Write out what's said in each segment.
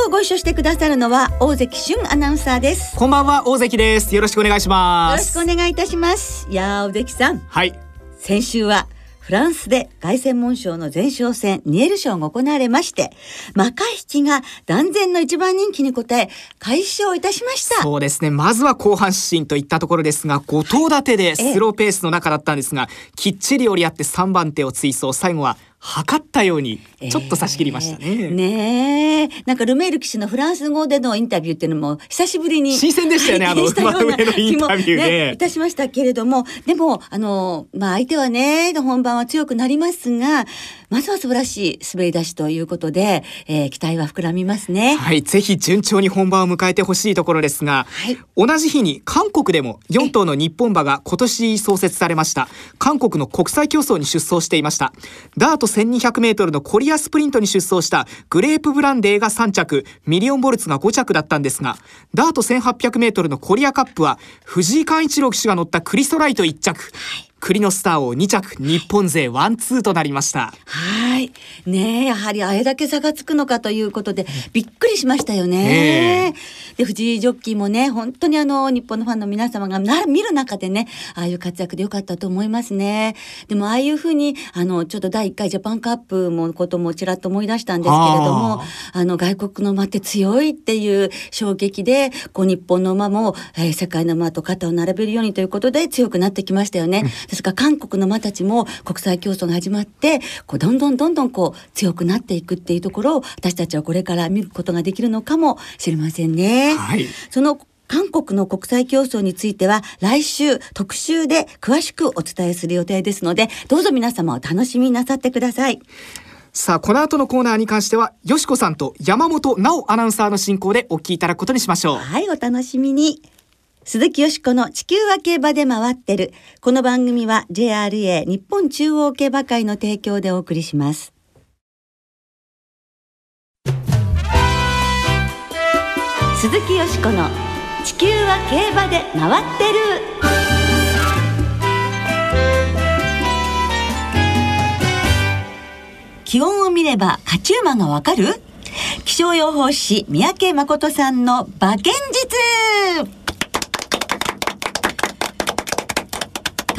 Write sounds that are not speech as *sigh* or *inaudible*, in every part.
今日ご一緒してくださるのは大関俊アナウンサーです。こんばんは大関です。よろしくお願いします。よろしくお願いいたします。いや大関さん。はい。先週はフランスで凱旋門賞の前哨戦ニエル賞が行われましてマカヒキが断然の一番人気に応え快勝いたしました。そうですね。まずは後半進といったところですが5頭立てでスローペースの中だったんですがきっちり折り合って3番手を追走。最後は測ったようにちょっと差し切りましたね。え。ー、ねなんかルメール騎士のフランス語でのインタビューっていうのも久しぶりに新鮮でしたよねあの *laughs* 馬上のインタビューで、ね、いたしましたけれども。でもあのまあ相手はね本番は強くなりますがまずは素晴らしい滑り出しということで、えー、期待は膨らみますね。はいぜひ順調に本番を迎えてほしいところですが、はい、同じ日に韓国でも4頭の日本馬が今年創設されました。韓国の国際競走に出走していました。ダート 1200m のコリアスプリントに出走したグレープブランデーが3着ミリオンヴォルツが5着だったんですがダート 1800m のコリアカップは藤井勘一郎騎手が乗ったクリソライト1着、はい栗のスターを2着日本勢ワンツーとなりました。はい。ねやはりあれだけ差がつくのかということでびっくりしましたよね、で藤井ジョッキーもね本当にあの日本のファンの皆様がな見る中でねああいう活躍でよかったと思いますね。でもああいうふうにあのちょっと第1回ジャパンカップもこともちらっと思い出したんですけれどもあの外国の馬って強いっていう衝撃でこう日本の馬も、えー、世界の馬と肩を並べるようにということで強くなってきましたよね、ですから韓国の馬たちも国際競争が始まってこうどんどんどんどんこう強くなっていくっていうところを私たちはこれから見ることができるのかもしれませんね。はい、その韓国の国際競争については来週特集で詳しくお伝えする予定ですのでどうぞ皆様お楽しみになさってください。さあこの後のコーナーに関してはよしこさんと山本直アナウンサーの進行でお聞きいただくことにしましょうはいお楽しみに鈴木よしこの地球は競馬で回ってる。この番組は JRA 日本中央競馬会の提供でお送りします。鈴木よしこの地球は競馬で回ってる。気温を見れば勝ち馬がわかる？気象予報士三宅誠さんの馬券術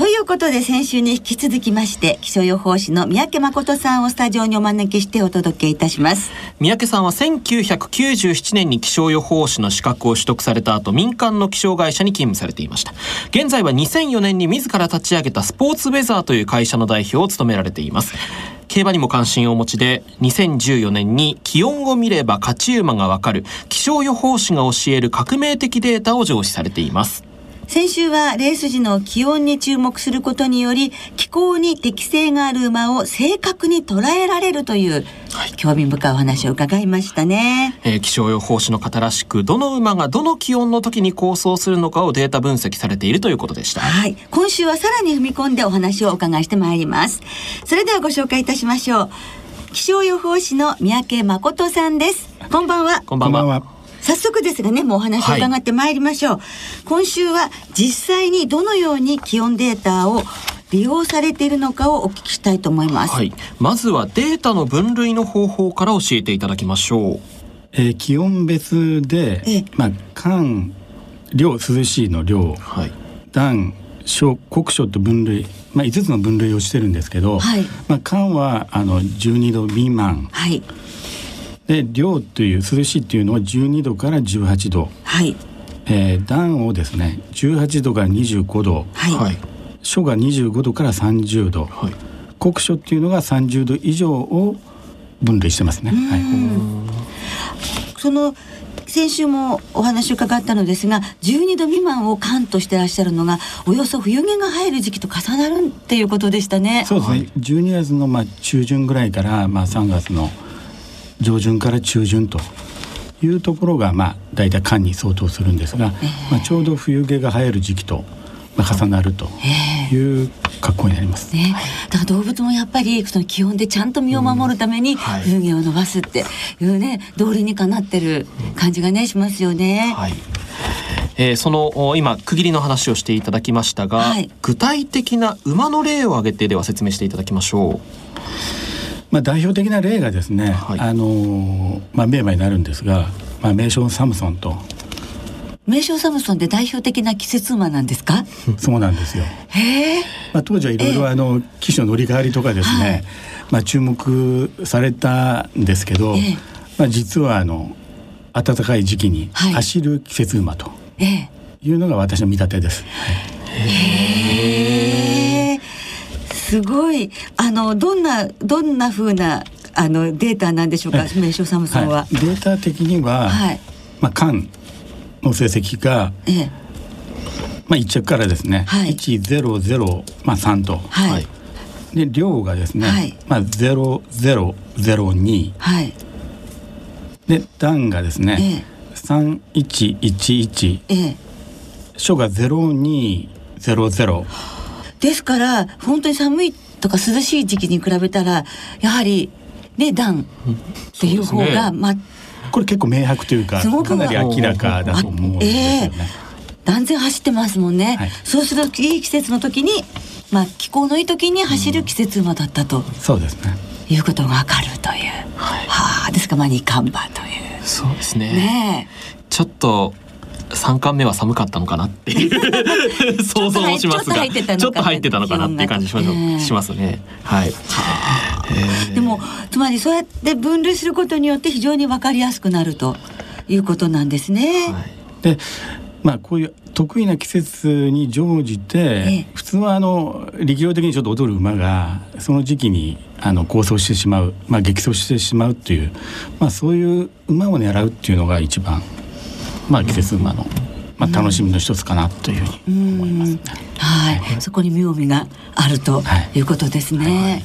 ということで先週に引き続きまして気象予報士の三宅誠さんをスタジオにお招きしてお届けいたします。三宅さんは1997年に気象予報士の資格を取得された後民間の気象会社に勤務されていました。現在は2004年に自ら立ち上げたスポーツウェザーという会社の代表を務められています。競馬にも関心をお持ちで2014年に気温を見れば勝ち馬がわかる気象予報士が教える革命的データを上司されています。先週はレース時の気温に注目することにより気候に適性がある馬を正確に捉えられるという、はい、興味深いお話を伺いましたね、えー、気象予報士の方らしくどの馬がどの気温の時に構想するのかをデータ分析されているということでした。はい。今週はさらに踏み込んでお話をお伺いしてまいります。それではご紹介いたしましょう。気象予報士の三宅誠さんです。こんばんは。こんばんは早速ですがねもうお話を伺ってまいりましょう、はい、今週は実際にどのように気温データを利用されているのかをお聞きしたいと思います、はい、まずはデータの分類の方法から教えていただきましょう、えー、気温別で、えまあ寒涼涼しいの涼、はい、暖小酷暑と分類、まあ、5つの分類をしてるんですけど、はい、まあ、寒はあの12度未満、はい、で涼という涼しいっていうのは12度から18度、はい。えー、暖をですね18度から25度、はい、暑が25度から30度、はい、酷暑っていうのが30度以上を分類してますね。はい、その先週もお話を伺ったのですが12度未満を寒としてらっしゃるのがおよそ冬毛が入る時期と重なるっていうことでしたね。そうですね、はい、12月のまあ中旬ぐらいからまあ3月の上旬から中旬というところがまあ大体寒に相当するんですが、まあ、ちょうど冬毛が生える時期とまあ重なるという格好になります。ね、だから動物もやっぱりその気温でちゃんと身を守るために冬毛を伸ばすっていうね道理にかなってる感じがねしますよね。はいえー、その今区切りの話をしていただきましたが、はい、具体的な馬の例を挙げてでは説明していただきましょう。まあ、代表的な例がですね、はい、あのまあ、名馬になるんですが、まあ、名称サムソンと。名称サムソンで代表的な季節馬なんですか？そうなんですよ。まあ、当時はいろいろあの機種の乗り換わりとかですね、はい、まあ、注目されたんですけど、まあ、実はあの暖かい時期に走る季節馬というのが私の見立てです。へーすごいあのどんなどんな風なあのデータなんでしょうか、名称サムソンは、はい、データ的には、はい、まあ間の成績が、ええ、まあ一着からですね、はい、100まあ3と、はい、で量がですね、はい、まあ0002、はい、で段がですね、ええ、3111、ええ、書が0200ですから本当に寒いとか涼しい時期に比べたらやはりね段っていう方が、まあこれ結構明白というかかなり明らかだと思うんですよね。断然走ってますもんね、はい、そうするといい季節の時にまあ気候のいい時に走る季節馬だったと、うん、そうですね。いうことがわかるという、はい、はあですかまあ二冠馬という。そうですね。ねちょっと三巻目は寒かったのかなっていう *laughs* 想像もしますがちょっと入ってたのかなっていう感じします,、えー、しますね。はい。でもつまりそうやって分類することによって非常に分かりやすくなるということなんですね。はい、でまあこういう得意な季節に乗じて、ええ、普通はあの力量的にちょっと踊る馬がその時期にあの構想してしまう、まあ、激走してしまうっていう、まあ、そういう馬を狙うっていうのが一番まあ、季節馬の、まあ、楽しみの一つかなというふうに思います、ね、はい、そこに妙味があるとい。うことですね。はい。はい。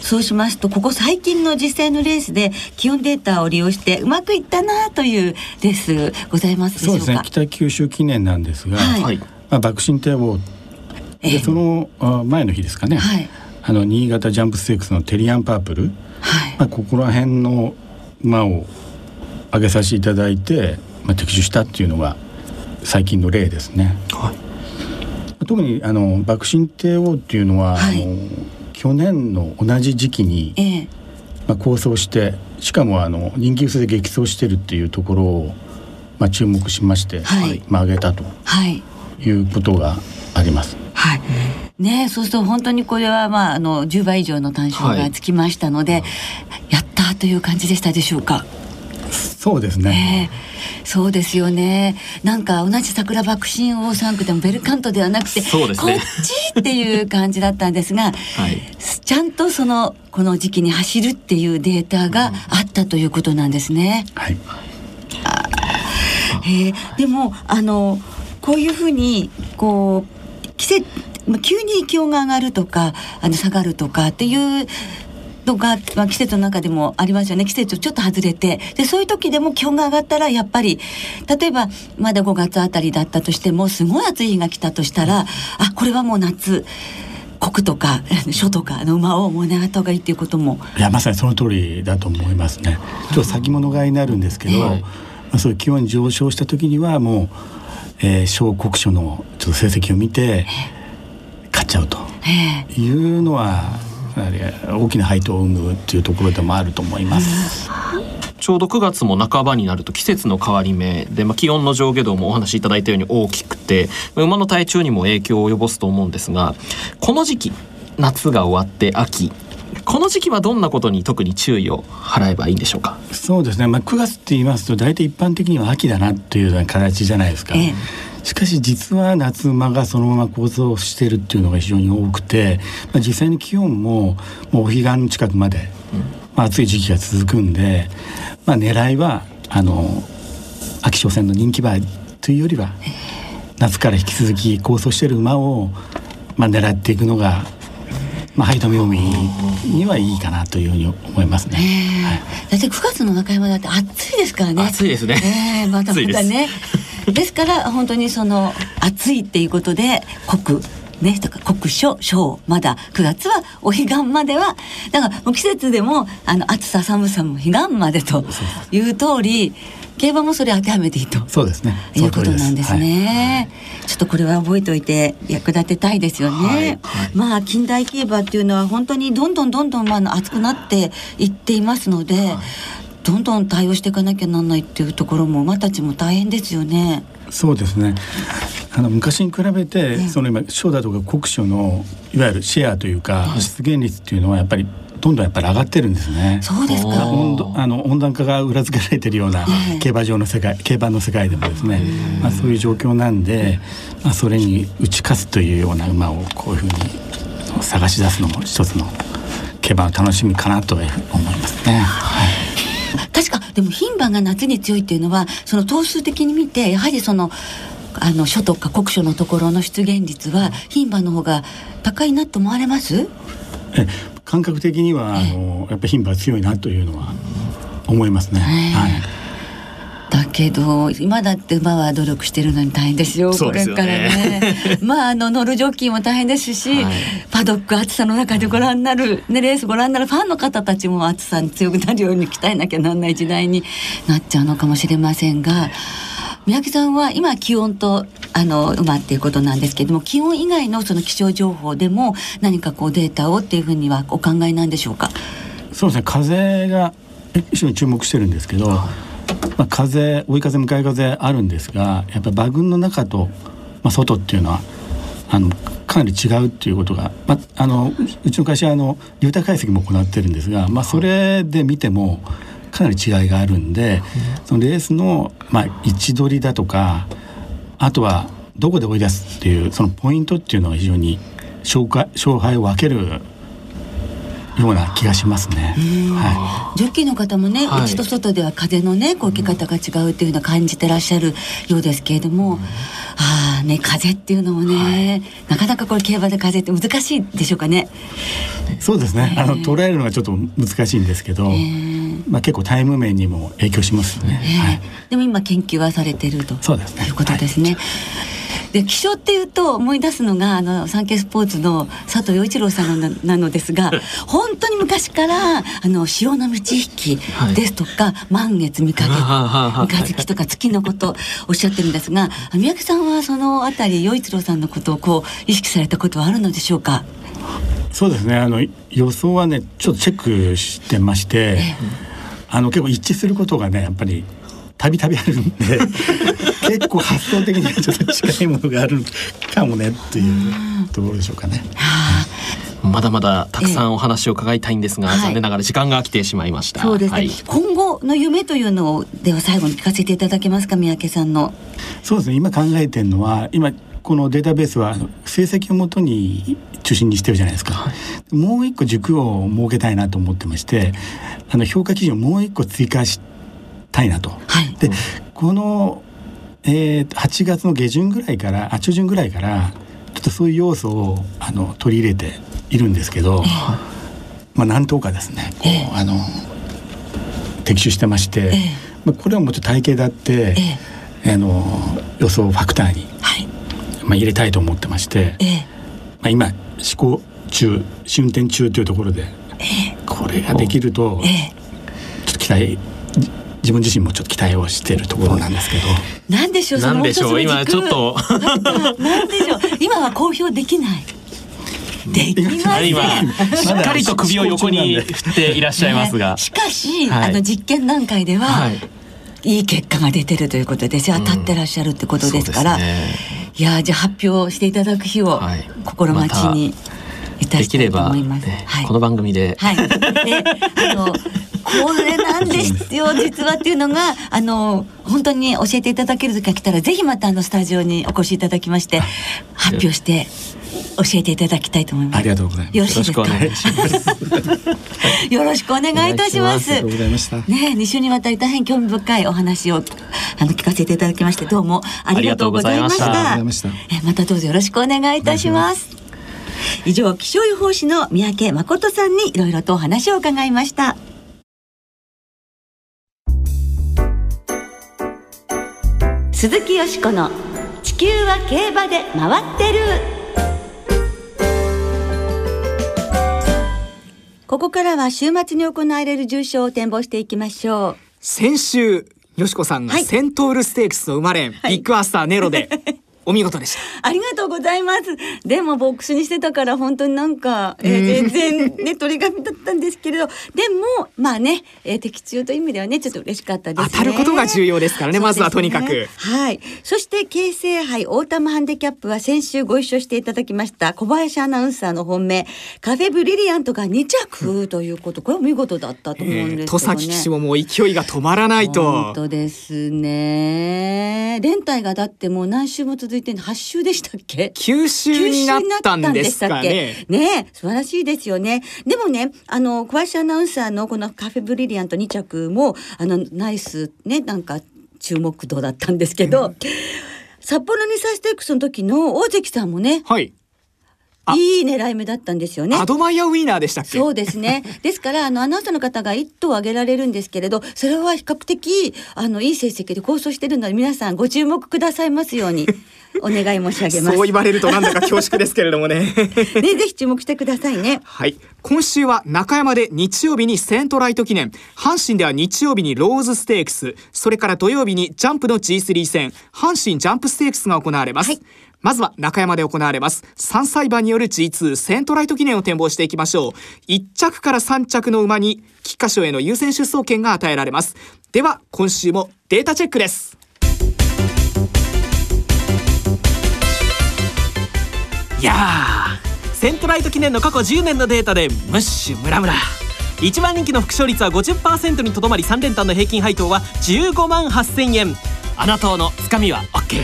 そうしますとここ最近の実際のレースで気温データを利用してうまくいったなというレースございますそうですね。北九州記念なんですが、はい、まあ爆心堤防でその前の日ですかね、はい、あの新潟ジャンプステークスのテリアンパープル、はい。まあ、ここら辺の馬を上げさせていただいてまあ、的中したっていうのが最近の例ですね。はい、特にあの爆心帝王っていうのは、はい、あの去年の同じ時期に、ええ、まあ、構想してしかもあの人気薄で激走してるっていうところを、まあ、注目しまして、はい、まあ、上げたと、はい、いうことがあります。はい、ねそうすると本当にこれはまああの10倍以上の単勝がつきましたので、はい、やったという感じでしたでしょうか？そうですね。え。ーそうですよね。なんか同じ桜爆心王3区でもベルカントではなくて、ね、こっちっていう感じだったんですが、はい、ちゃんとそのこの時期に走るっていうデータがあったということなんですね。はい、あえ。ー、でもあのこういうふうにこう季節急に気温が上がるとかあの下がるとかっていうのが、まあ、季節の中でもありますよね。季節をちょっと外れて。でそういう時でも気温が上がったらやっぱり例えばまだ5月あたりだったとしてもすごい暑い日が来たとしたらあこれはもう夏国とか *laughs* 書とかの馬をもう狙った方がいいっていうことも。いやまさにその通りだと思いますね。ちょっと先物買いになるんですけど、えー、まあ、そういう気温上昇した時にはもう、えー、小国書のちょっと成績を見て買っちゃうというのは大きな配当を生むっていうところでもあると思います。ちょうど9月も半ばになると季節の変わり目で、まあ、気温の上下動もお話しいただいたように大きくて馬の体調にも影響を及ぼすと思うんですがこの時期夏が終わって秋この時期はどんなことに特に注意を払えばいいんでしょうか？そうですね、まあ、9月って言いますと大体一般的には秋だなというような形じゃないですか。ええしかし実は夏馬がそのまま構造してるっていうのが非常に多くて、まあ、実際に気温ももうお彼岸近くまで、まあ、暑い時期が続くんで、まあ、狙いはあの秋商戦の人気馬というよりは夏から引き続き構想している馬を、まあ、狙っていくのがまあ、肺止め要民にはいいかなというふうに思いますね。はい、だって9月の中山だって暑いですからね。暑いですね。えー、またまたね。ですから本当にその暑いっていうことで国ね、とか酷暑暑まだ9月はお彼岸まではだからもう季節でもあの暑さ寒さも彼岸までという通り競馬もそれ当てはめていいとそうですね。いうことなんですね、はい、ちょっとこれは覚えておいて役立てたいですよね、はい。はい、まあ近代競馬っていうのは本当にどんどんどんどんまあ熱くなっていっていますので、どんどん対応していかなきゃなんないっていうところも馬たちも大変ですよね。そうですねあの昔に比べて、その今賞だとか国書のいわゆるシェアというか、出現率っていうのはやっぱりどんどんやっぱり上がってるんですね。そうですか。温あの温暖化が裏付けられてるような競馬場の世界、競馬の世界でもですね、まあそういう状況なんで、まあそれに打ち勝つというような馬をこういうふうに探し出すのも一つの競馬の楽しみかなと思いますね。はい。*laughs* 確かでも牝馬が夏に強いっていうのはその頭数的に見てやはりそのあの書とか国書のところの出現率は牝馬の方が高いなと思われます？え感覚的にはあのやっぱ牝馬強いなというのは思いますね。はいだけど今だって馬は努力してるのに大変ですよ、ね、これからね。*laughs* まああの乗るジョッキーも大変ですし、はい、パドック暑さの中でご覧になる、ね、レースご覧になるファンの方たちも暑さに強くなるように鍛えなきゃなんない時代になっちゃうのかもしれませんが。三宅さんは今気温とあの馬っていうことなんですけれども気温以外のその気象情報でも何かこうデータをっていうふうにはお考えなんでしょうか？そうですね。風が一緒に注目してるんですけど、まあ、風追い風向かい風あるんですがやっぱり馬群の中と、まあ、外っていうのはあのかなり違うっていうことが、まあ、あのうちの会社はあの流体解析も行ってるんですが、まあ、それで見てもかなり違いがあるんで、そのレースの、まあ、位置取りだとかあとはどこで追い出すっていうそのポイントっていうのが非常に勝勝敗を分けるような気がしますね。はい、ジョッキーの方もね、はい、内と外では風のねこう受け方が違うっていうのを感じてらっしゃるようですけれども、うん、ああね風っていうのもね、はい、なかなかこれ競馬で風って難しいでしょうかね。そうですね。あの捉えるのがちょっと難しいんですけど、まあ結構タイム面にも影響しますね。はい、でも今研究はされてるとそうですね。いうことですね。で気象っていうと思い出すのがあのサンケイスポーツの佐藤陽一郎さんななのですが *laughs* 本当に昔からあの潮の満ち引きですとか、はい、満月見かけ三日月とか月のことをおっしゃってるんですが三宅さんはそのあたり陽一郎さんのことをこう意識されたことはあるのでしょうか？そうですね。あの予想はねちょっとチェックしてまして、あの結構一致することがねやっぱりたびたびあるんで *laughs* 結構発想的にはちょっと近いものがあるかもねっていうところでしょうかね。まだまだたくさんお話を伺いたいんですが、え残念ながら時間が来てしまいました。そうですね、はい、今後の夢というのをでは最後に聞かせていただけますか三宅さんの。そうですね。今考えてるのは今このデータベースは成績をもとに中心にしてるじゃないですか、はい、もう一個軸を設けたいなと思ってましてあの評価基準をもう一個追加したいなと。はい、でこの、えー、8月の下旬ぐらいからあ中旬ぐらいからちょっとそういう要素をあの取り入れているんですけど、えー、まあ何とかですねこう、えー、あの的中してまして、えー、まあ、これはもうちょっと体系だって、あの予想ファクターに、はい、まあ、入れたいと思ってまして、まあ、今試行中試運転中というところで、これができると、ちょっと期待自分自身もちょっと期待をしているところなんですけど。なんでしょう。なんでしょう？今ちょっと。なんでしょう？今は公表できない。できませしっかりと首を横に振っていらっしゃいますが。しかし、はい、あの実験段階では、はい、いい結果が出てるということで、当たってらっしゃるってことですから。うんね、いやじゃあ発表していただく日を心待ちに。いたしたいと思います。ねはい、この番組で。はい。で、あのこれなんですよ実はっていうのが *laughs* あの本当に教えていただける時が来たらぜひまたあのスタジオにお越しいただきまして発表して教えていただきたいと思います。ありがとうございます。よろしいですか？よろしくお願い *laughs* いたします。ね、二週にわたり大変興味深いお話をあの聞かせていただきましてどうもありがとうございました。ましたえまたどうぞよろしくお願いいたします。以上気象予報士の三宅誠さんにいろいろとお話を伺いました鈴木よしこの地球は競馬で回ってる。ここからは週末に行われる重賞を展望していきましょう。先週よしこさんがセントールステークスの生まれ、はい、ビッグアスターネロでお見事でした。ありがとうございます。でもボックスにしてたから本当になんか、えー、全然ね鳥紙だったんですけれど、でもまあね、えー、的中という意味ではねちょっと嬉しかったです、ね、当たることが重要ですからね、ね、まずはとにかく。はい。そして京成杯オータムハンデキャップは先週ご一緒していただきました小林アナウンサーの本命カフェブリリアントが2着ということ、これは見事だったと思うんですけどね。戸崎騎手ももう勢いが止まらないと。本当ですね。連帯がだってもう何週も続いて8週ででしたっけ？九州になったんですかね。ね素晴らしいですよね。でもね、あの、小林アナウンサーのこのカフェブリリアント2着も、あの、ナイス、ね、なんか注目度だったんですけど、うん、札幌にサステックスの時の大関さんもね、はい。いい狙い目だったんですよね。アドマイヤウィーナーでしたっけ？そうですね。*laughs* ですから、あの、アナウンサーの方が一頭挙げられるんですけれど、それは比較的、あの、いい成績で構想しているので、皆さんご注目くださいますように。お願い申し上げます。そう言われるとなんだか恐縮ですけれどもね。*laughs* ね、ぜひ注目してくださいね。はい。今週は中山で日曜日にセントライト記念、阪神では日曜日にローズステークス、それから土曜日にジャンプの G3 戦、阪神ジャンプステークスが行われます。はいまずは中山で行われます3歳馬による G2 セントライト記念を展望していきましょう1着から3着の馬に菊花賞への優先出走権が与えられますでは今週もデータチェックですいやセントライト記念の過去10年のデータでムッシュムラムラ。1番人気の副勝率は50%にとどまり3連単の平均配当は15万8000円。あなたのつかみは OK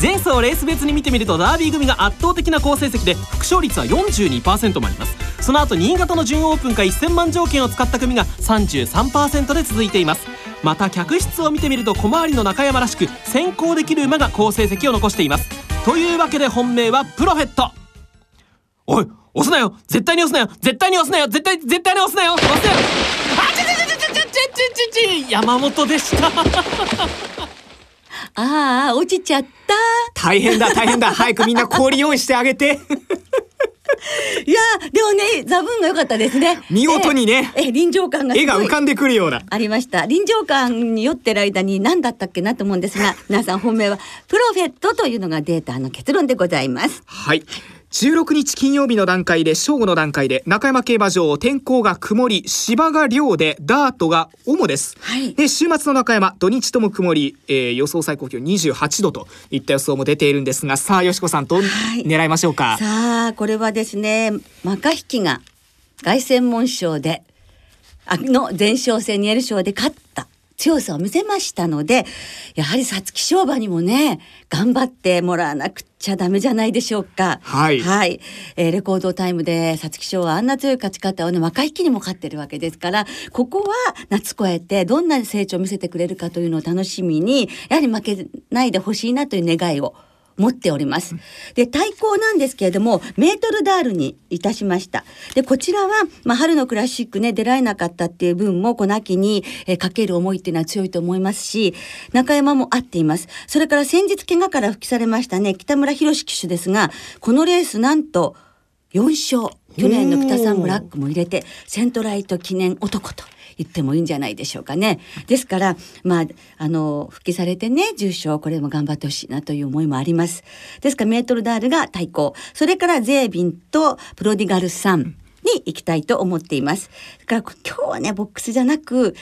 前走レース別に見てみるとダービー組が圧倒的な好成績で副勝率は42%もあります。その後新潟の準オープンか1000万条件を使った組が33%で続いています。また客室を見てみると小回りの中山らしく先行できる馬が好成績を残しています。というわけで本命はプロフェット。おい押すなよ。絶対に押すなよ。絶対に押すなよ。絶対絶対に押すなよ。押すなよ。あちちちちちちちちちち山本でした。ああ、落ちちゃった。大変だ、大変だ。早くみんな氷用意してあげて。いやでもねザブンが良かったですね。見事にねえ臨場感が絵が浮かんでくるような。ありました臨場感に酔ってる間に何だったっけなと思うんですが皆さん本命はプロフェットというのがデータの結論でございます。はい16日金曜日の段階で正午の段階で中山競馬場天候が曇り芝が涼でダートが主です、はい、で週末の中山土日とも曇り、えー、予想最高気温28度といった予想も出ているんですがさあよしこさんどん、はい、狙いましょうか？さあこれはですねマカ引きが凱旋門賞であの前哨戦にエル賞で勝った。強さを見せましたので、やはり皐月賞馬にもね、頑張ってもらわなくちゃダメじゃないでしょうか。はい。はい。えー、レコードタイムで皐月賞はあんな強い勝ち方をね、若い木にも勝ってるわけですから、ここは夏越えてどんな成長を見せてくれるかというのを楽しみに、やはり負けないでほしいなという願いを持っております。で、対抗なんですけれども、メートルダールにいたしました。で、こちらは、まあ、春のクラシックね、出られなかったっていう分も、この秋に、えー、かける思いっていうのは強いと思いますし、中山も合っています。それから先日怪我から復帰されましたね、北村博騎手ですが、このレースなんと4勝。去年の北サンブラックも入れて、セントライト記念男と。言ってもいいんじゃないでしょうかね。ですから、まあ、あの、復帰されてね、重賞、これも頑張ってほしいなという思いもあります。ですから、メートルダールが対抗。それからゼービンとプロディガルさんに行きたいと思っています。だから今日はね、ボックスじゃなく、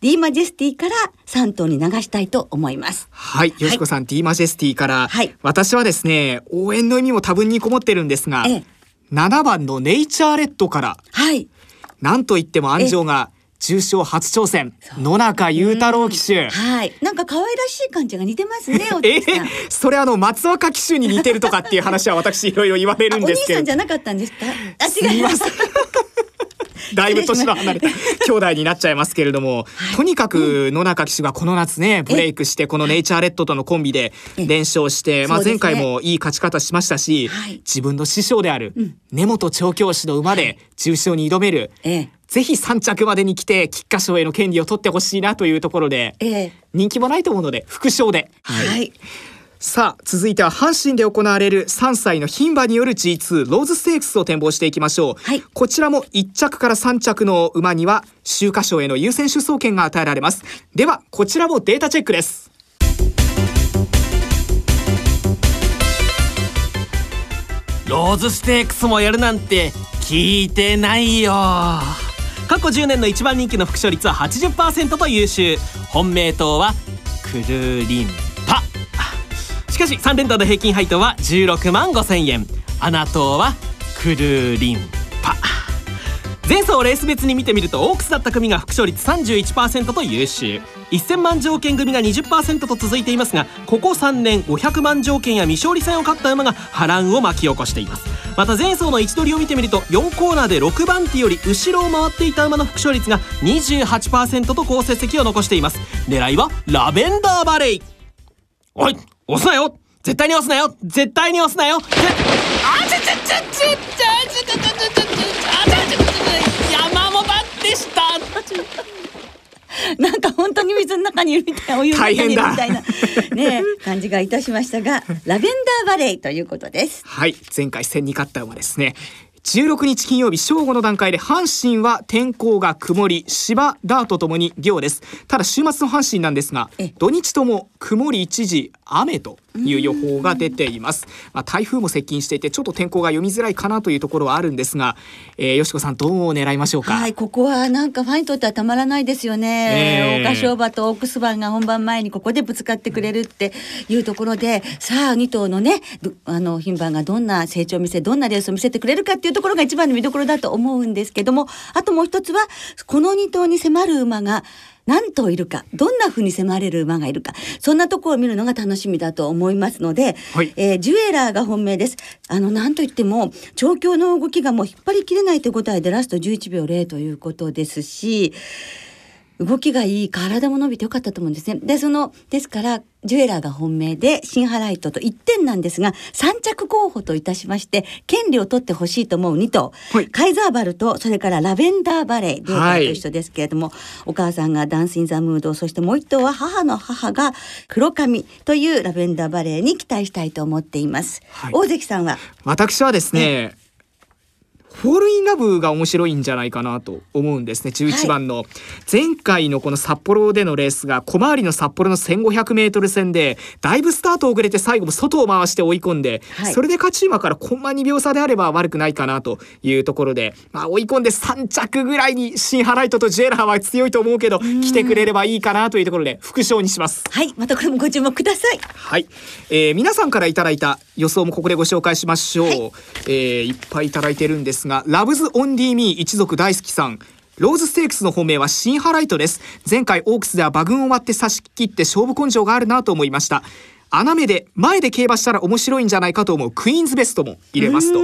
ディーマジェスティから3頭に流したいと思います。はい、よしこさん、はい、ディーマジェスティから、はい、私はですね、応援の意味も多分にこもってるんですが、ええ、7番のネイチャーレッドから、はい、なんといっても安城が重賞初挑戦。野中雄太郎騎手、はい。なんか可愛らしい感じが似てますねえー、それあの松若騎手に似てるとかっていう話は私いろいろ言われるんですけど。お兄さんじゃなかったんですか？あ違いますだいぶ年の離れた *laughs* 兄弟になっちゃいますけれども、はい、とにかく野中騎手がこの夏ねブレイクしてこのネイチャーレッドとのコンビで連勝して、まあ、前回もいい勝ち方しましたし、自分の師匠である根本調教師の馬で重賞に挑める。ぜひ3着までに来て菊花賞への権利を取ってほしいなというところで、人気もないと思うので副賞で。はい、はいさあ続いては阪神で行われる3歳の牝馬による G2 ローズステークスを展望していきましょう、はい、こちらも1着から3着の馬には秋華賞への優先出走権が与えられます。ではこちらもデータチェックです。ローズステークスもやるなんて聞いてないよ。過去10年の一番人気の副賞率は80%と優秀。本命党はクルーリンしかし3連単の平均配当は16万5千円。穴党はクルーリンパ。前走をレース別に見てみるとオークスだった組が副勝率31%と優秀。1000万条件組が20%と続いていますがここ3年500万条件や未勝利戦を勝った馬が波乱を巻き起こしています。また前走の位置取りを見てみると4コーナーで6番手より後ろを回っていた馬の副勝率が28%と好成績を残しています。狙いはラベンダーバレーおい押すなよ。絶対に押すなよ。絶対に押すなよ。あちゃちゃちゃちゃちゃちゃちゃちゃちゃちゃ山本でしたなんか本当に水の中にいるみたいなお湯の中にいるみたいなね感じがいたしましたがラベンダーバレーということですはい前回戦に勝った馬ですね16日金曜日正午の段階で阪神は天候が曇り芝ダートともに行ですただ週末の阪神なんですが土日とも曇り一時雨という予報が出ています。まあ、台風も接近していてちょっと天候が読みづらいかなというところはあるんですが、えー、よしこさんどう狙いましょうか？はい、ここはなんかファンにとってはたまらないですよね。えー、桜花賞馬とオークス馬が本番前にここでぶつかってくれるっていうところで、さあ2頭のね、あの牝馬がどんな成長を見せ、どんなレースを見せてくれるかっていうところが一番の見どころだと思うんですけども、あともう一つはこの2頭に迫る馬が何頭いるかどんな風に迫れる馬がいるかそんなところを見るのが楽しみだと思いますので、はい、えー、ジュエラーが本命です。あの何といっても調教の動きがもう引っ張りきれないという答えでラスト11秒0ということですし動きがいい体も伸びてよかったと思うんですね。でそのですからジュエラーが本命でシンハライトと1点なんですが3着候補といたしまして権利を取ってほしいと思う2頭、はい、カイザーバルとそれからラベンダーバレーデータと一緒ですけれども、はい、お母さんがダンス・イン・ザ・ムードそしてもう1頭は母の母が黒髪というラベンダーバレーに期待したいと思っています。はい、大関さんは？私はですね、フォールインラブが面白いんじゃないかなと思うんですね11番の、前回のこの札幌でのレースが小回りの札幌の 1500m 戦でだいぶスタート遅れて最後も外を回して追い込んで、はい、それで勝ち馬からコンマ2秒差であれば悪くないかなというところで、まあ、追い込んで3着ぐらいにシンハライトとジュエラーは強いと思うけど来てくれればいいかなというところで複勝にします。はいまたこれもご注目ください。はい、えー、皆さんからいただいた予想もここでご紹介しましょう、はい、えー、いっぱいいただいてるんですがラヴズオンリーミー一族大好きさん。ローズステークスの本命はシンハライトです。前回オークスでは馬群を割って差し切って勝負根性があるなと思いました。穴目で前で競馬したら面白いんじゃないかと思うクイーンズベストも入れますと。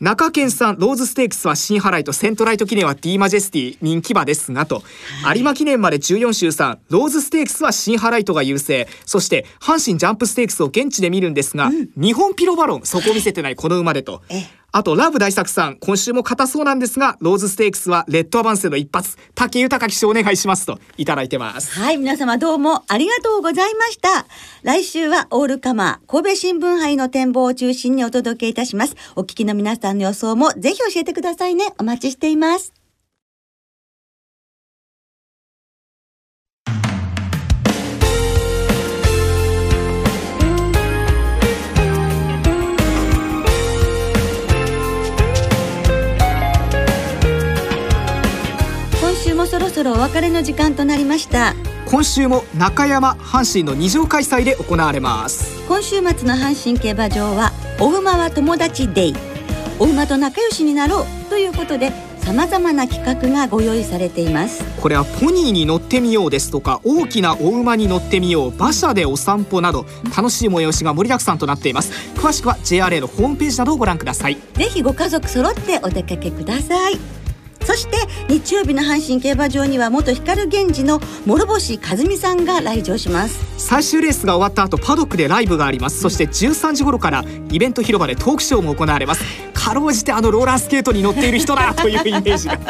中堅さんローズステークスはシンハライト、セントライト記念は D マジェスティ人気馬ですがと、はい、有馬記念まで14週3ローズステークスはシンハライトが優勢。そして阪神ジャンプステークスを現地で見るんですが、うん、ニホンピロバロン底を見せてないこの馬でと。あと、ラブ大作さん、今週も硬そうなんですが、ローズステークスはレッドアバンスの一発、竹豊騎手お願いしますといただいてます。はい、皆様どうもありがとうございました。来週はオールカマー、神戸新聞杯の展望を中心にお届けいたします。お聞きの皆さんの予想もぜひ教えてくださいね。お待ちしています。そろお別れの時間となりました。今週も中山阪神の二条開催で行われます。今週末の阪神競馬場はお馬は友達デイ。お馬と仲良しになろうということでさまざまな企画がご用意されています。これはポニーに乗ってみようですとか大きなお馬に乗ってみよう馬車でお散歩など楽しい催しが盛りだくさんとなっています。詳しくは JRA のホームページなどをご覧ください。ぜひご家族揃ってお出かけくださいそして日曜日の阪神競馬場には元光源氏の諸星和美さんが来場します。最終レースが終わった後パドックでライブがあります。そして13時頃からイベント広場でトークショーも行われます。かろうじてあのローラースケートに乗っている人だというイメージが。*laughs*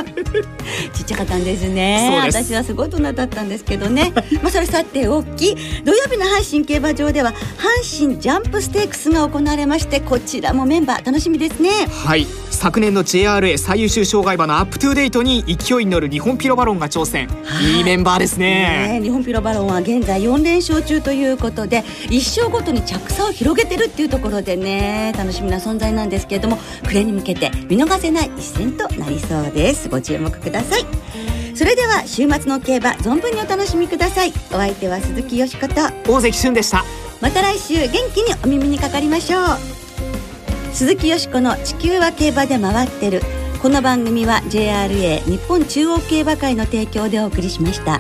ちっちゃかったんですね。私はすごい大人だったんですけどね。*laughs* まあそれさておき土曜日の阪神競馬場では阪神ジャンプステークスが行われましてこちらもメンバー楽しみですね。はい昨年の JRA 最優秀障害馬のアップトゥーデイトに勢いに乗るニホンピロバロンが挑戦、い、いメンバーですね、ね、ニホンピロバロンは現在4連勝中ということで一走ごとに着差を広げてるっていうところでね楽しみな存在なんですけれども暮れに向けて見逃せない一戦となりそうです。ご注目ください。それでは週末の競馬存分にお楽しみください。お相手は鈴木淑子と大関隼でした。また来週元気にお耳にかかりましょう鈴木よしこの地球は競馬で回ってるこの番組は JRA 日本中央競馬会の提供でお送りしました。